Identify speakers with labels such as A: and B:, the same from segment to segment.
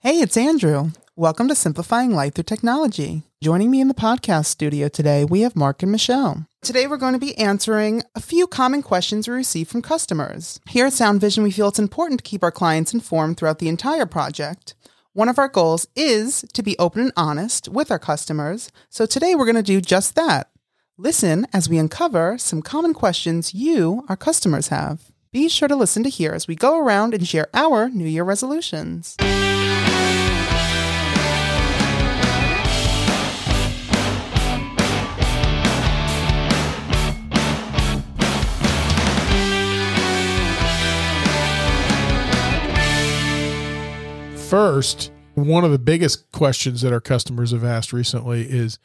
A: Hey, it's Andrew. Welcome to Simplifying Life Through Technology. Joining me in the podcast studio today, we have Mark and Michelle. Today, we're going to be answering a few common questions we receive from customers. Here at Sound Vision, we feel it's important to keep our clients informed throughout the entire project. One of our goals is to be open and honest with our customers, so today we're going to do just that. Listen as we uncover some common questions you, our customers, have. Be sure to listen to hear as we go around and share our New Year resolutions.
B: First, one of the biggest questions that our customers have asked recently is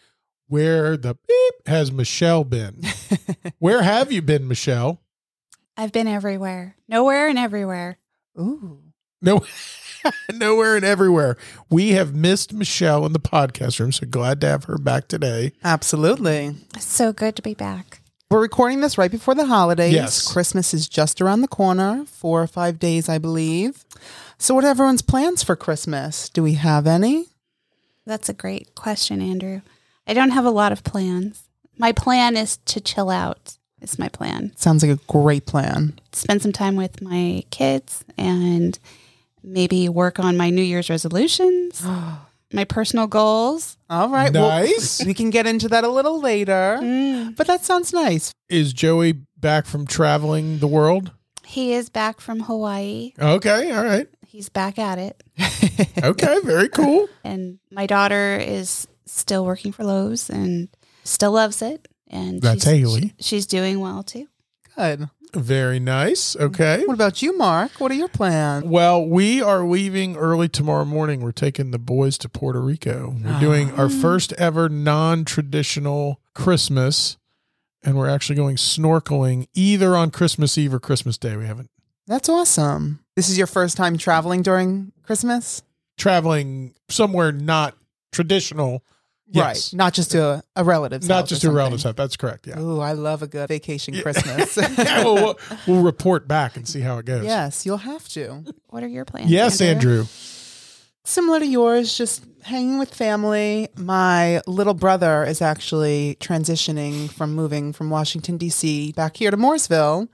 B: where the beep has Michelle been? where have you been, Michelle?
C: I've been everywhere. Nowhere and everywhere.
A: Ooh.
B: No, nowhere and everywhere. We have missed Michelle in the podcast room, so glad to have her back today.
A: Absolutely.
C: It's so good to be back.
A: We're recording this right before the holidays.
B: Yes.
A: Christmas is just around the corner, four or five days, I believe. So, what are everyone's plans for Christmas? Do we have any?
C: That's a great question, Andrew. I don't have a lot of plans. My plan is to chill out. It's my plan.
A: Sounds like a great plan.
C: Spend some time with my kids and maybe work on my New Year's resolutions, my personal goals.
A: All right.
B: Nice.
A: Well, we can get into that a little later,
C: Mm.
A: but that sounds nice.
B: Is Joey back from traveling the world?
C: He is back from Hawaii.
B: Okay, all right.
C: He's back at it.
B: Okay, very cool.
C: And my daughter is still working for Lowe's and still loves it. And
B: That's
C: she's,
B: Haley.
C: she- she's doing well too.
A: Good.
B: Very nice. Okay.
A: What about you, Mark? What are your plans?
B: Well, we are leaving early tomorrow morning. We're taking the boys to Puerto Rico. We're doing our ah. first ever non traditional Christmas, and we're actually going snorkeling either on Christmas Eve or Christmas Day. We haven't
A: That's awesome. This is your first time traveling during Christmas?
B: traveling somewhere not traditional. Yes.
A: Right. Not just to a, a relative's
B: Not
A: house
B: just
A: or
B: a relative's
A: something.
B: house. That's correct. Yeah.
A: Ooh, I love a good vacation Christmas.
B: yeah well, we'll, we'll report back and see how it goes.
A: yes, you'll have to.
C: What are your plans?
B: Yes, Andrew.
A: Similar to yours, just hanging with family. My little brother is actually transitioning from moving from Washington, D.C. back here to Mooresville.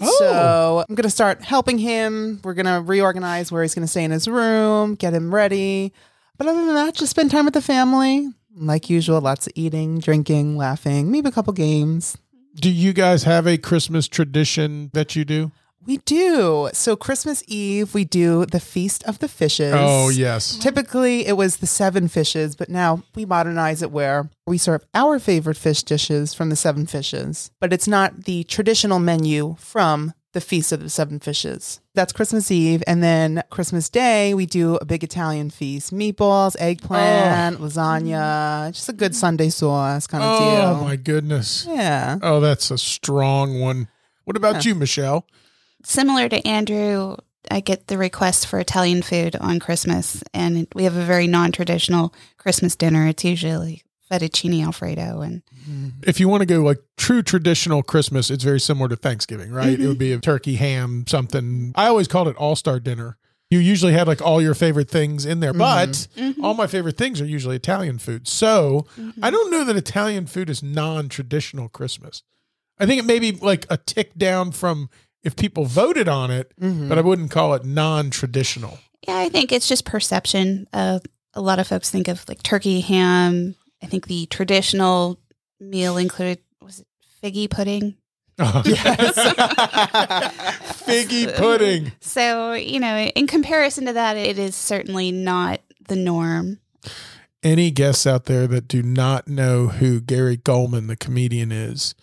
B: Oh.
A: So I'm going to start helping him. We're going to reorganize where he's going to stay in his room, get him ready. But other than that, just spend time with the family. Like usual, lots of eating, drinking, laughing, maybe a couple games.
B: Do you guys have a Christmas tradition that you do?
A: We do. So Christmas Eve, we do the Feast of the Fishes.
B: Oh, yes.
A: Typically, it was the seven fishes, but now we modernize it where we serve our favorite fish dishes from the seven fishes, but it's not the traditional menu from the Feast of the Seven Fishes. That's Christmas Eve. And then Christmas Day, we do a big Italian feast meatballs, eggplant, oh. lasagna, just a good Sunday sauce kind of
B: Oh,
A: deal.
B: Oh, my goodness.
A: Yeah.
B: Oh, that's a strong one. What about you, Michelle?
C: Similar to Andrew, I get the request for Italian food on Christmas, and we have a very non-traditional Christmas dinner. It's usually fettuccine alfredo, and mm-hmm.
B: If you want to go like true traditional Christmas, it's very similar to Thanksgiving, right? It would mm-hmm. be a turkey, ham, something. I always called it all star dinner. You usually had like all your favorite things in there, mm-hmm. but all my favorite things are usually Italian food. So I don't know that Italian food is non traditional Christmas. I think it may be like a tick down from if people voted on it, but I wouldn't call it non traditional.
C: yeah, I think it's just perception. Uh, a lot of folks think of like turkey, ham. I think the traditional meal included was it figgy pudding. Yes.
B: Figgy pudding.
C: So you know, in comparison to that, it is certainly not the norm.
B: any guests out there that do not know who Gary Gulman, the comedian, is,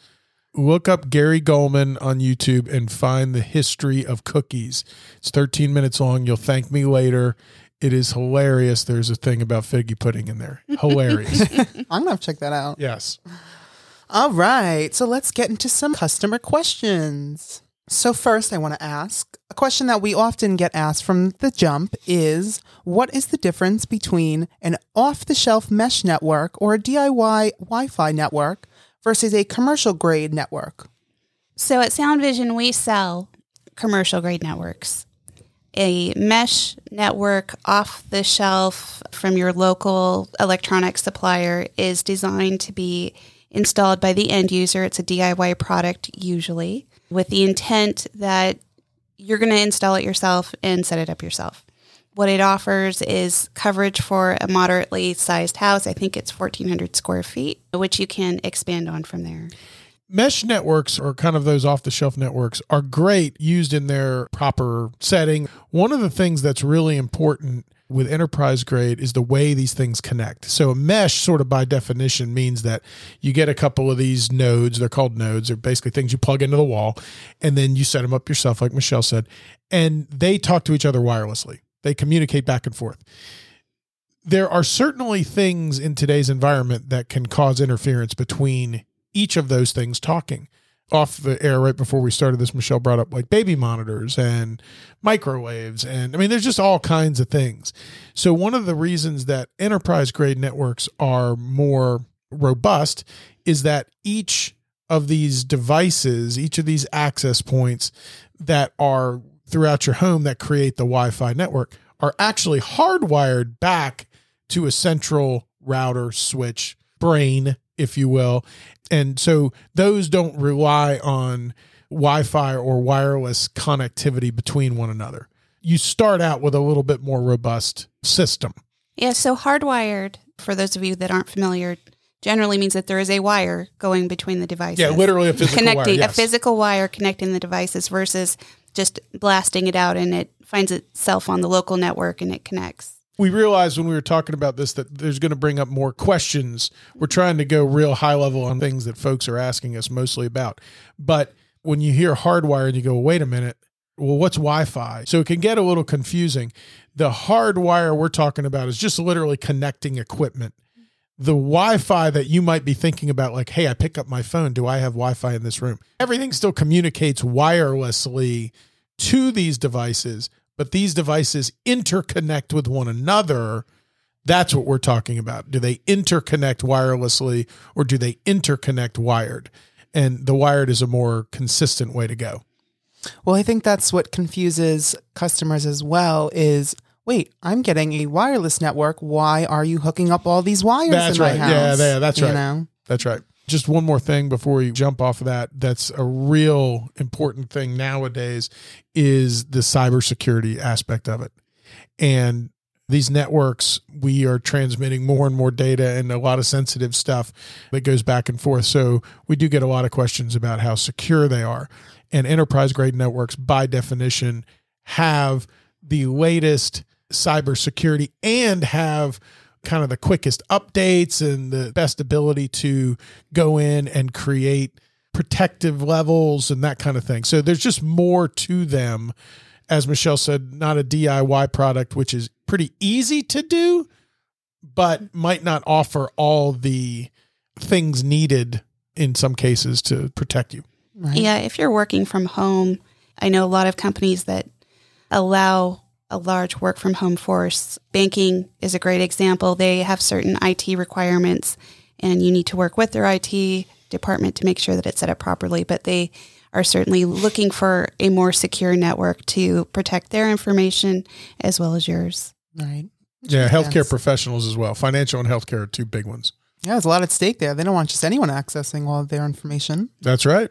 B: look up Gary Gulman on YouTube and find the history of cookies. It's 13 minutes long. You'll thank me later. It is hilarious. There's a thing about figgy pudding in there. Hilarious.
A: I'm going to have to check that out.
B: yes.
A: All right, so let's get into some customer questions. So, first, I want to ask a question that we often get asked from the jump is what is the difference between an off the shelf mesh network or a DIY Wi Fi network versus a commercial grade network?
C: So at Sound Vision, we sell commercial grade networks. A mesh network off the shelf from your local electronics supplier is designed to be installed by the end user. It's a DIY product usually with the intent that you're going to install it yourself and set it up yourself. What it offers is coverage for a moderately sized house. I think it's 1,400 square feet, which you can expand on from there.
B: Mesh networks or kind of those off the shelf networks are great used in their proper setting. One of the things that's really important with enterprise grade is the way these things connect. So a mesh sort of by definition means that you get a couple of these nodes, they're called nodes, they're basically things you plug into the wall and then you set them up yourself like Michelle said, and they talk to each other wirelessly. They communicate back and forth. There are certainly things in today's environment that can cause interference between each of those things talking. Off the air right before we started this, Michelle brought up like baby monitors and microwaves. And I mean, there's just all kinds of things. So, one of the reasons that enterprise grade networks are more robust is that each of these devices, each of these access points that are throughout your home that create the Wi Fi network are actually hardwired back to a central router switch brain, if you will. And so those don't rely on Wi Fi or wireless connectivity between one another. You start out with a little bit more robust system.
C: Yeah, so hardwired, for those of you that aren't familiar, generally means that there is a wire going between the devices.
B: Yeah, literally a physical
C: connecting
B: wire. yes.
C: a physical wire connecting the devices versus just blasting it out and it finds itself on the local network and it connects.
B: we realized when we were talking about this that there's going to bring up more questions. We're trying to go real high level on things that folks are asking us mostly about. But when you hear hardwire and you go, wait a minute, well, what's Wi Fi? So it can get a little confusing. The hardwire we're talking about is just literally connecting equipment. The Wi Fi that you might be thinking about, like, hey, I pick up my phone. Do I have Wi Fi in this room? Everything still communicates wirelessly to these devices, but these devices interconnect with one another. That's what we're talking about. Do they interconnect wirelessly or do they interconnect wired? And the wired is a more consistent way to go.
A: Well, I think that's what confuses customers as well is wait, I'm getting a wireless network. Why are you hooking up all these wires
B: That's
A: in my
B: right.
A: house?
B: Yeah, yeah, that's
A: You
B: right.
A: know?
B: That's right. Just one more thing before we jump off of that. That's a real important thing nowadays is the cybersecurity aspect of it. And these networks, we are transmitting more and more data and a lot of sensitive stuff that goes back and forth. So we do get a lot of questions about how secure they are. And enterprise grade networks, by definition, have the latest cybersecurity and have kind of the quickest updates and the best ability to go in and create protective levels and that kind of thing. So there's just more to them. As Michelle said, not a DIY product, which is pretty easy to do, but might not offer all the things needed in some cases to protect you.
A: Right.
C: Yeah, if you're working from home, I know a lot of companies that allow a large work from home force. Banking is a great example. They have certain IT requirements, and you need to work with their IT department to make sure that it's set up properly. But they are certainly looking for a more secure network to protect their information as well as yours.
A: Right.
B: Yeah, healthcare
A: Yes.
B: professionals as well. Financial and healthcare are two big ones.
A: Yeah, there's a lot at stake there. They don't want just anyone accessing all of their information.
B: That's right.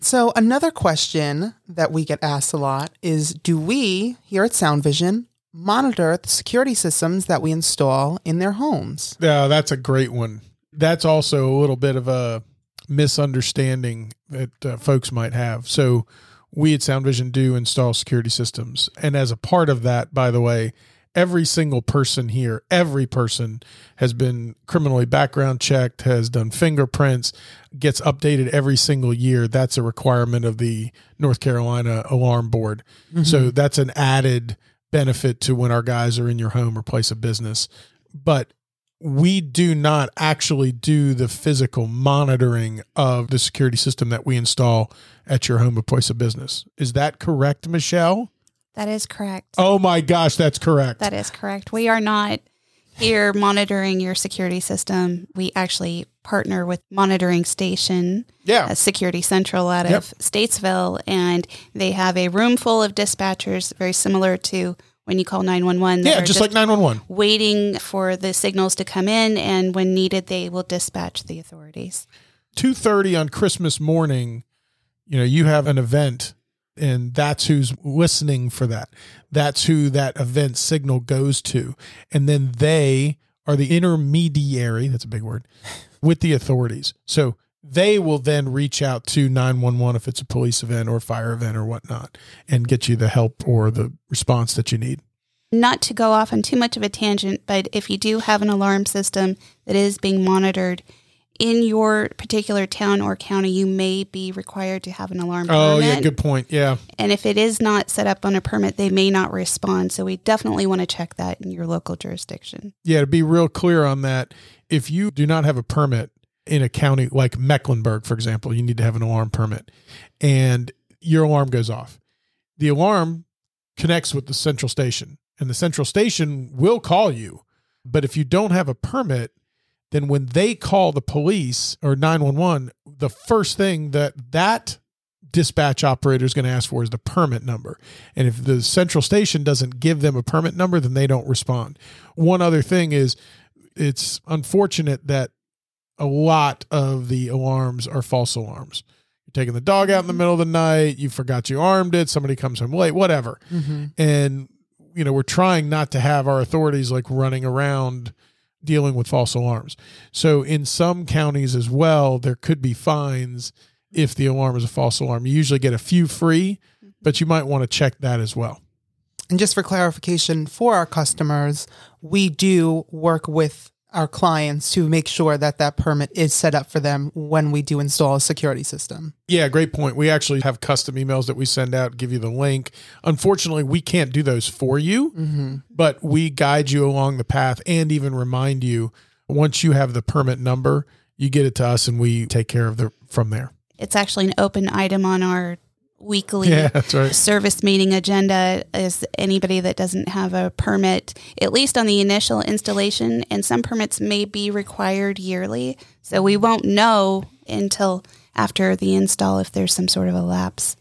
A: So, another question that we get asked a lot is Do we here at Sound Vision monitor the security systems that we install in their homes?
B: Yeah, that's a great one. That's also a little bit of a misunderstanding that uh, folks might have. So, we at Sound Vision do install security systems. And as a part of that, by the way, every single person here, every person has been criminally background checked, has done fingerprints, gets updated every single year. That's a requirement of the North Carolina Alarm Board. So mm-hmm. that's an added benefit to when our guys are in your home or place of business. But we do not actually do the physical monitoring of the security system that we install at your home or place of business. Is that correct, Michelle?
C: That is correct.
B: Oh my gosh, that's correct.
C: That is correct. We are not here monitoring your security system. We actually partner with monitoring station
B: Yeah.
C: Security Central out of
B: Yep.
C: Statesville, and they have a room full of dispatchers, very similar to when you call 911.
B: Yeah,
C: are
B: just like 911.
C: waiting for the signals to come in, and when needed, they will dispatch the authorities.
B: 2:30 on Christmas morning, you know, you have an event and that's who's listening for that. That's who that event signal goes to. And then they are the intermediary, that's a big word, with the authorities. So they will then reach out to 911 if it's a police event or fire event or whatnot and get you the help or the response that you need.
C: Not to go off on too much of a tangent, but if you do have an alarm system that is being monitored in your particular town or county, you may be required to have an alarm
B: Oh,
C: permit.
B: yeah, good point. Yeah.
C: And if it is not set up on a permit, they may not respond. So we definitely want to check that in your local jurisdiction.
B: Yeah, to be real clear on that, if you do not have a permit in a county like Mecklenburg, for example, you need to have an alarm permit and your alarm goes off. The alarm connects with the central station and the central station will call you. But if you don't have a permit, then when they call the police or 911, the first thing that that dispatch operator is going to ask for is the permit number. And if the central station doesn't give them a permit number, then they don't respond. One other thing is it's unfortunate that a lot of the alarms are false alarms. You're taking the dog out in the mm-hmm. middle of the night, you forgot you armed it, somebody comes home late, whatever. Mm-hmm. And you know, we're trying not to have our authorities like running around dealing with false alarms. So in some counties as well, there could be fines if the alarm is a false alarm. You usually get a few free, mm-hmm. but you might want to check that as well.
A: And just for clarification for our customers, we do work with our clients to make sure that that permit is set up for them when we do install a security system.
B: Yeah, great point. We actually have custom emails that we send out, give you the link. Unfortunately, we can't do those for you, mm-hmm. but we guide you along the path and even remind you once you have the permit number, you get it to us and we take care of the from there.
C: It's actually an open item on our weekly
B: Yeah, right.
C: service meeting agenda is anybody that doesn't have a permit, at least on the initial installation, and some permits may be required yearly. So we won't know until after the install if there's some sort of a lapse.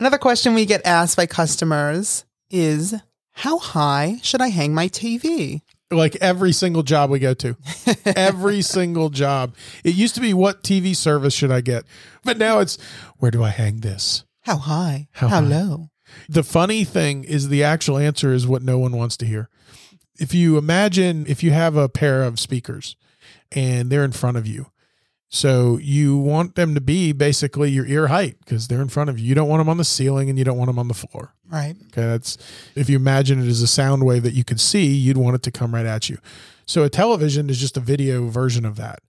A: Another question we get asked by customers is how high should I hang my TV?
B: Like every single job we go to every single job it used to be what tv service should i get but now it's where do i hang this
A: How high?
B: How
A: How,
B: high?
A: low?
B: the funny thing is the actual answer is what no one wants to hear if you imagine if you have a pair of speakers and they're in front of you so you want them to be basically your ear height because they're in front of you you don't want them on the ceiling and you don't want them on the floor
A: Right.
B: Okay, that's if you imagine it as a sound wave that you could see, you'd want it to come right at you. So a television is just a video version of that.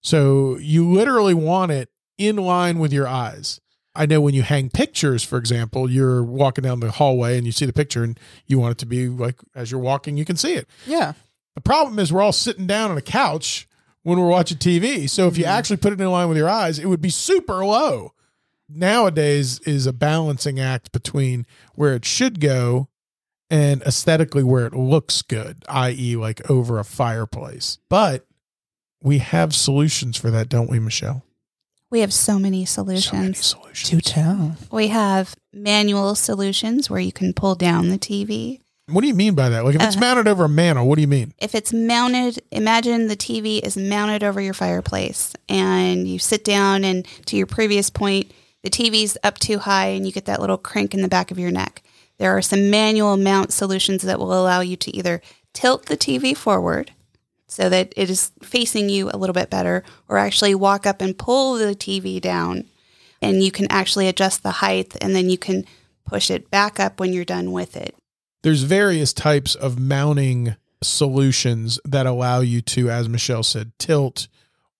B: So you literally want it in line with your eyes. I know when you hang pictures, for example, you're walking down the hallway and you see the picture and you want it to be like as you're walking, you can see it.
A: Yeah.
B: The problem is we're all sitting down on a couch when we're watching TV. So if you mm-hmm. actually put it in line with your eyes, it would be super low. Nowadays is a balancing act between where it should go and aesthetically where it looks good, i.e., like over a fireplace. But we have solutions for that, don't we, Michelle?
C: We have so many
B: So many
C: solutions.
B: solutions.
A: To tell.
C: we have manual solutions where you can pull down the TV.
B: What do you mean by that? Like if it's
C: Uh,
B: mounted over a mantle, what do you mean?
C: if it's mounted, imagine the TV is mounted over your fireplace and you sit down and to your previous point, the TV's up too high and you get that little crank in the back of your neck. There are some manual mount solutions that will allow you to either tilt the TV forward so that it is facing you a little bit better or actually walk up and pull the TV down and you can actually adjust the height and then you can push it back up when you're done with it.
B: There's various types of mounting solutions that allow you to, as Michelle said, tilt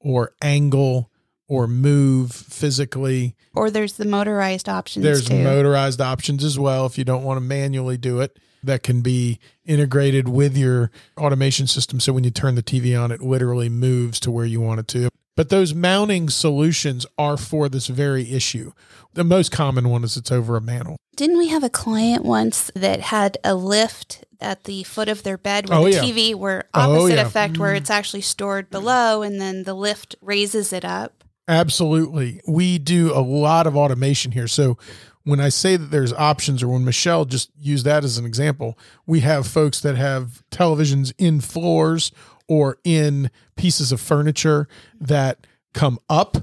B: or angle or move physically.
C: Or there's the motorized options
B: There's
C: too.
B: motorized options as well if you don't want to manually do it. That can be integrated with your automation system. So when you turn the TV on, it literally moves to where you want it to. But those mounting solutions are for this very issue. The most common one is it's over a mantle.
C: Didn't we have a client once that had a lift at the foot of their bed where
B: Oh,
C: the
B: yeah.
C: TV were
B: Oh,
C: opposite
B: yeah.
C: effect where it's mm. actually stored below and then the lift raises it up?
B: Absolutely. We do a lot of automation here. So when I say that there's options, or when Michelle just used that as an example, we have folks that have televisions in floors or in pieces of furniture that come up.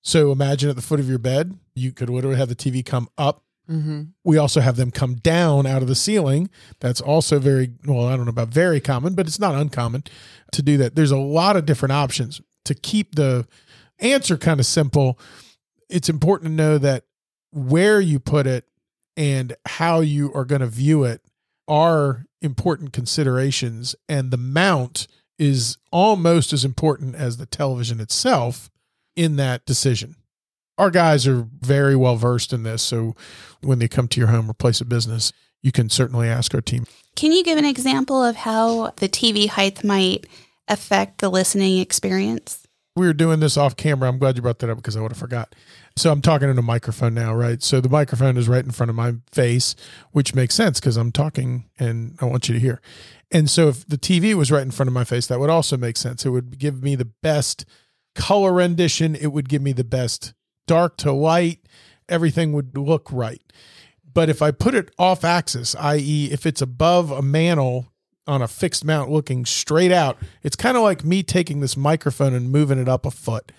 B: So imagine at the foot of your bed, you could literally have the TV come up.
A: Mm-hmm.
B: We also have them come down out of the ceiling. That's also very, well, I don't know about very common, but it's not uncommon to do that. There's a lot of different options to keep the answer kind of simple. It's important to know that where you put it and how you are going to view it are important considerations. And the mount is almost as important as the television itself in that decision. Our guys are very well versed in this. So when they come to your home or place of business, you can certainly ask our team.
C: Can you give an example of how the TV height might affect the listening experience?
B: we were doing this off camera. I'm glad you brought that up because I would have forgot. So I'm talking in a microphone now, right? So the microphone is right in front of my face, which makes sense because I'm talking and I want you to hear. And so if the TV was right in front of my face, that would also make sense. It would give me the best color rendition. It would give me the best dark to light. Everything would look right. But if I put it off axis, i.e., if it's above a mantle on a fixed mount looking straight out, it's kind of like me taking this microphone and moving it up a foot.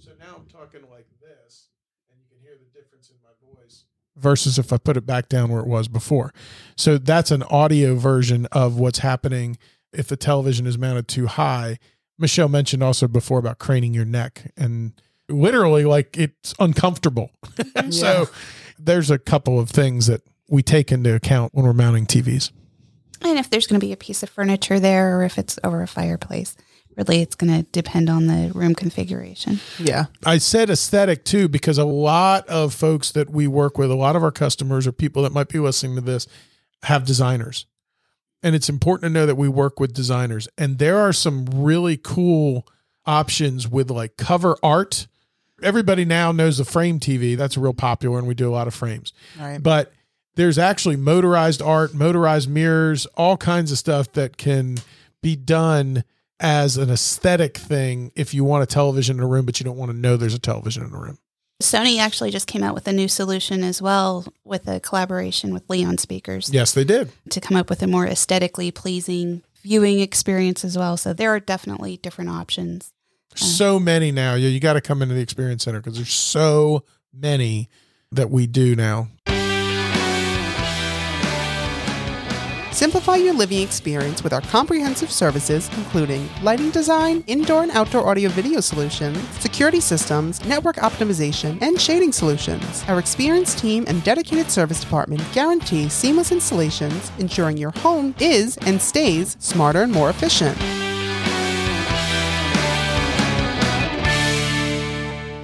B: So now I'm talking like this, and you can hear the difference in my voice versus if I put it back down where it was before. So that's an audio version of what's happening if the television is mounted too high. Michelle mentioned also before about craning your neck and literally like it's uncomfortable. so there's a couple of things that we take into account when we're mounting TVs.
C: And if there's going to be a piece of furniture there or if it's over a fireplace, really it's going to depend on the room configuration.
A: Yeah.
B: I said aesthetic too because a lot of folks that we work with, a lot of our customers or people that might be listening to this have designers. And it's important to know that we work with designers. And there are some really cool options with like cover art. Everybody now knows the frame TV. That's real popular and we do a lot of frames.
A: Right.
B: But there's actually motorized art, motorized mirrors, all kinds of stuff that can be done as an aesthetic thing if you want a television in a room, but you don't want to know there's a television in a room.
C: Sony actually just came out with a new solution as well with a collaboration with Leon Speakers
B: Yes, they did.
C: to come up with a more aesthetically pleasing viewing experience as well. So there are definitely different options.
B: Uh, so many now. Yeah, you got to come into the experience center because there's so many that we do now.
A: Simplify your living experience with our comprehensive services, including lighting design, indoor and outdoor audio video solutions, security systems, network optimization, and shading solutions. Our experienced team and dedicated service department guarantee seamless installations, ensuring your home is and stays smarter and more efficient.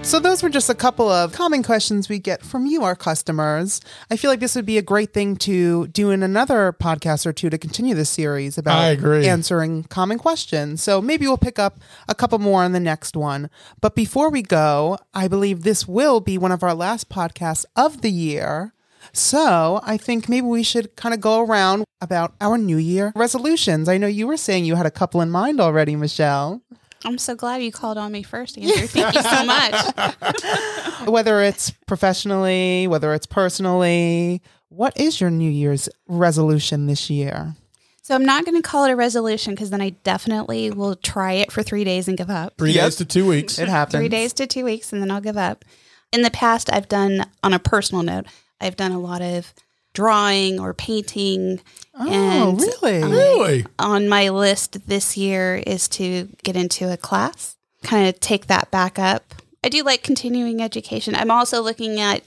A: So, those were just a couple of common questions we get from you, our customers. I feel like this would be a great thing to do in another podcast or two to continue this series about
B: I agree.
A: answering common questions. So, maybe we'll pick up a couple more on the next one. But before we go, I believe this will be one of our last podcasts of the year. So, I think maybe we should kind of go around about our New Year resolutions. I know you were saying you had a couple in mind already, Michelle.
C: I'm so glad you called on me first, Andrew. Thank you so much.
A: whether it's professionally, whether it's personally, what is your New Year's resolution this year?
C: So I'm not going to call it a resolution because then I definitely will try it for three days and give up.
B: Three
A: Yep.
B: days to two weeks.
A: It happens.
C: Three days to two weeks and then I'll give up. In the past, I've done, on a personal note, I've done a lot of drawing or painting.
A: Oh,
C: and
A: really?
C: um,
B: Really?
C: on my list this year is to get into a class, kind of take that back up. I do like continuing education. I'm also looking at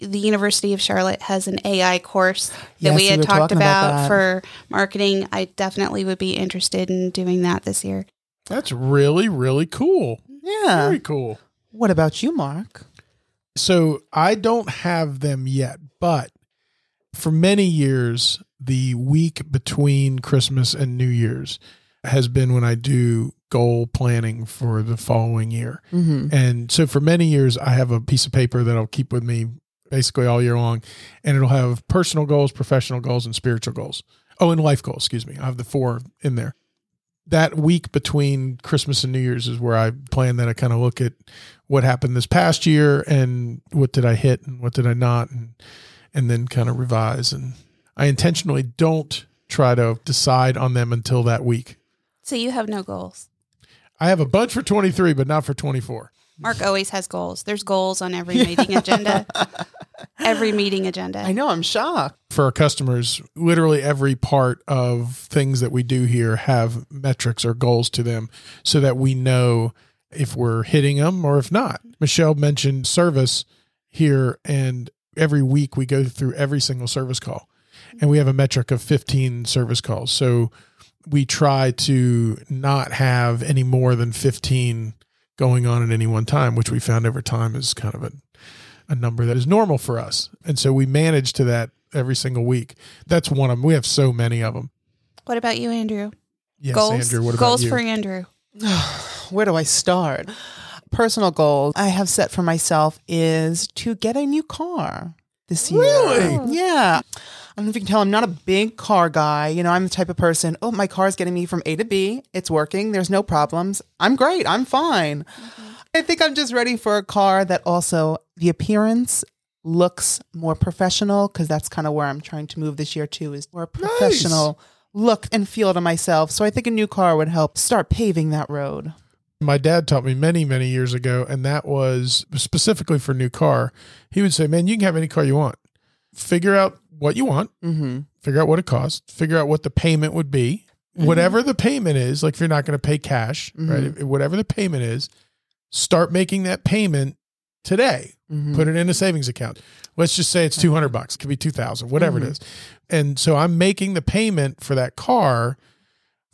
C: the University of Charlotte has an AI course that
A: Yes,
C: we had
A: were
C: talked
A: about
C: about, for marketing. I definitely would be interested in doing that this year.
B: That's really, really cool.
A: Yeah.
B: Very cool.
A: What about you, Mark?
B: So I don't have them yet, but for many years, the week between Christmas and New Year's has been when I do goal planning for the following year.
A: Mm-hmm.
B: And so for many years, I have a piece of paper that I'll keep with me basically all year long, and it'll have personal goals, professional goals, and spiritual goals. Oh, and life goals, excuse me. I have the four in there. That week between Christmas and New Year's is where I plan that I kind of look at what happened this past year and what did I hit and what did I not, and and then kind of revise. And I intentionally don't try to decide on them until that week.
C: So you have no goals.
B: I have a bunch for 23, but not for 24.
C: Mark always has goals. There's goals on every meeting agenda. Every meeting agenda.
A: I know. I'm shocked.
B: For our customers, literally every part of things that we do here have metrics or goals to them so that we know if we're hitting them or if not. Michelle mentioned service here, and every week we go through every single service call, and we have a metric of 15 service calls. So we try to not have any more than 15 going on at any one time, which we found over time is kind of a, a number that is normal for us. And so we manage to that every single week. That's one of them. We have so many of them.
C: What about you, Andrew?
B: Yes,
C: goals.
B: Andrew, what about
C: goals
B: you?
C: for Andrew.
A: Where do I start? Personal goals I have set for myself is to get a new car this year.
B: Really?
A: Yeah. I don't know if you can tell, I'm not a big car guy. You know, I'm the type of person, oh, my car is getting me from A to B. It's working. There's no problems. I'm great. I'm fine. Mm-hmm. I think I'm just ready for a car that also the appearance looks more professional because that's kind of where I'm trying to move this year too is more professional look and feel to myself. So I think a new car would help start paving that road.
B: My dad taught me many many years ago and that was specifically for new car. He would say man you can have any car you want. Figure out what you want.
A: Mm-hmm.
B: figure out what it costs. Figure out what the payment would be. Whatever the payment is like if you're not going to pay cash right
A: Mhm.
B: if- whatever the payment is start making that payment today.
A: Mm-hmm.
B: put it in a savings account. Let's just say it's 200 bucks. It could be 2000 whatever it is. And so i'm making the payment for that car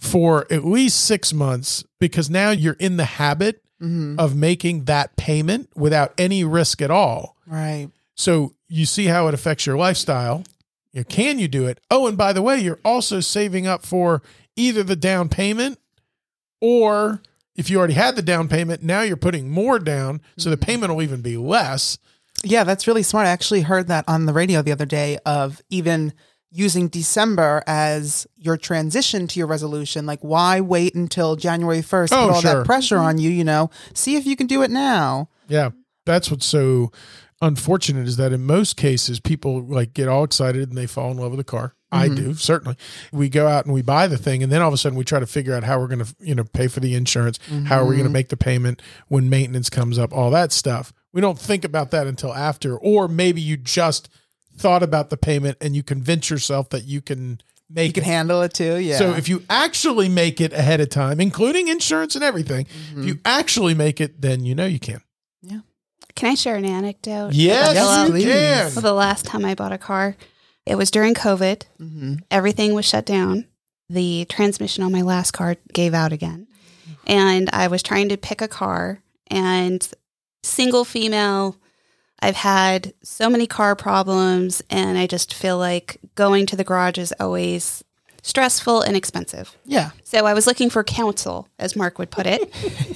B: for at least six months because now you're in the habit
A: Mm-hmm.
B: of making that payment without any risk at all.
A: Right.
B: So you see how it affects your lifestyle. You know, can you do it? Oh, and by the way, you're also saving up for either the down payment or if you already had the down payment, now you're putting more down. So the payment will even be less.
A: Yeah, that's really smart. I actually heard that on the radio the other day of even using December as your transition to your resolution. Like, why wait until January 1st?
B: Oh,
A: put all
B: sure.
A: that pressure on you, you know? See if you can do it now.
B: Yeah. That's what's so unfortunate is that in most cases people like get all excited and they fall in love with the car. I mm-hmm. do, certainly. We go out and we buy the thing and then all of a sudden we try to figure out how we're going to, you know, pay for the insurance, how are we going to mm-hmm. make the payment when maintenance comes up, all that stuff. We don't think about that until after or maybe you just thought about the payment and you convince yourself that you can make
A: You can
B: it.
A: handle it too. Yeah.
B: So if you actually make it ahead of time, including insurance and everything, if you actually make it, then you know you can. Yeah.
C: Can I share an anecdote?
B: Yes,
A: Yes,
B: you
A: please.
B: can.
C: Well, the last time I bought a car, it was during COVID.
A: hmm
C: Everything was shut down. The transmission on my last car gave out again. And I was trying to pick a car and single female. I've had so many car problems and I just feel like going to the garage is always stressful and expensive.
A: Yeah.
C: So I was looking for counsel, as Mark would put it,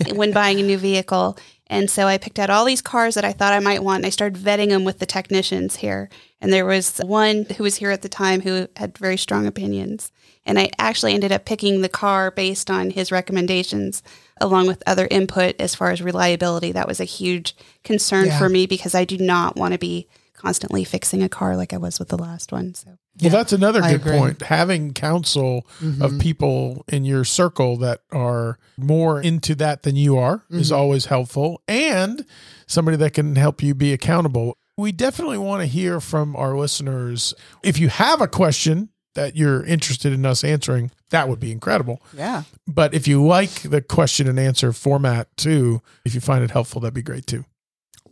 C: when buying a new vehicle. And so I picked out all these cars that I thought I might want, and I started vetting them with the technicians here. And there was one who was here at the time who had very strong opinions. And I actually ended up picking the car based on his recommendations, along with other input as far as reliability. That was a huge concern
A: Yeah.
C: for me because I do not want to be constantly fixing a car like I was with the last one. So
A: Yeah,
B: well, that's another
A: I
B: good
A: agree. Mm-hmm.
B: point. Having counsel of people in your circle that are more into that than you are is
A: Mm-hmm.
B: always helpful, and somebody that can help you be accountable. We definitely want to hear from our listeners. If you have a question that you're interested in us answering, that would be incredible.
A: Yeah.
B: But if you like the question and answer format too, if you find it helpful, that'd be great too.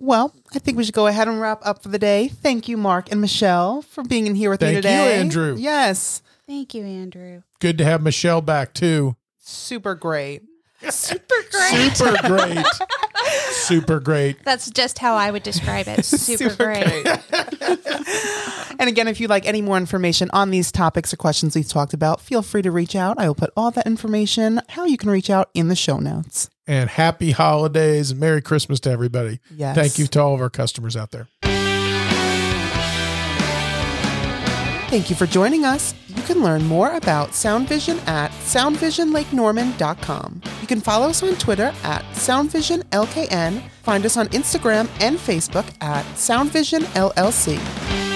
A: Well, I think we should go ahead and wrap up for the day. Thank you, Mark and Michelle, for being in here with
B: Thank
A: me
B: you,
A: today.
B: Andrew.
A: Yes.
C: thank you, Andrew.
B: Good to have Michelle back too.
A: Super great.
C: Super great.
B: Super great. super great.
C: That's just how I would describe it. Super,
A: Super
C: great.
A: And again, if you'd like any more information on these topics or questions we've talked about, feel free to reach out. I will put all that information, how you can reach out, in the show notes.
B: And happy holidays and Merry Christmas to everybody.
A: Yes.
B: Thank you to all of our customers out there.
A: Thank you for joining us. You can learn more about Sound Vision at soundvisionlakenorman.com. You can follow us on Twitter at SoundVisionLKN, find us on Instagram and Facebook at SoundVisionLLC.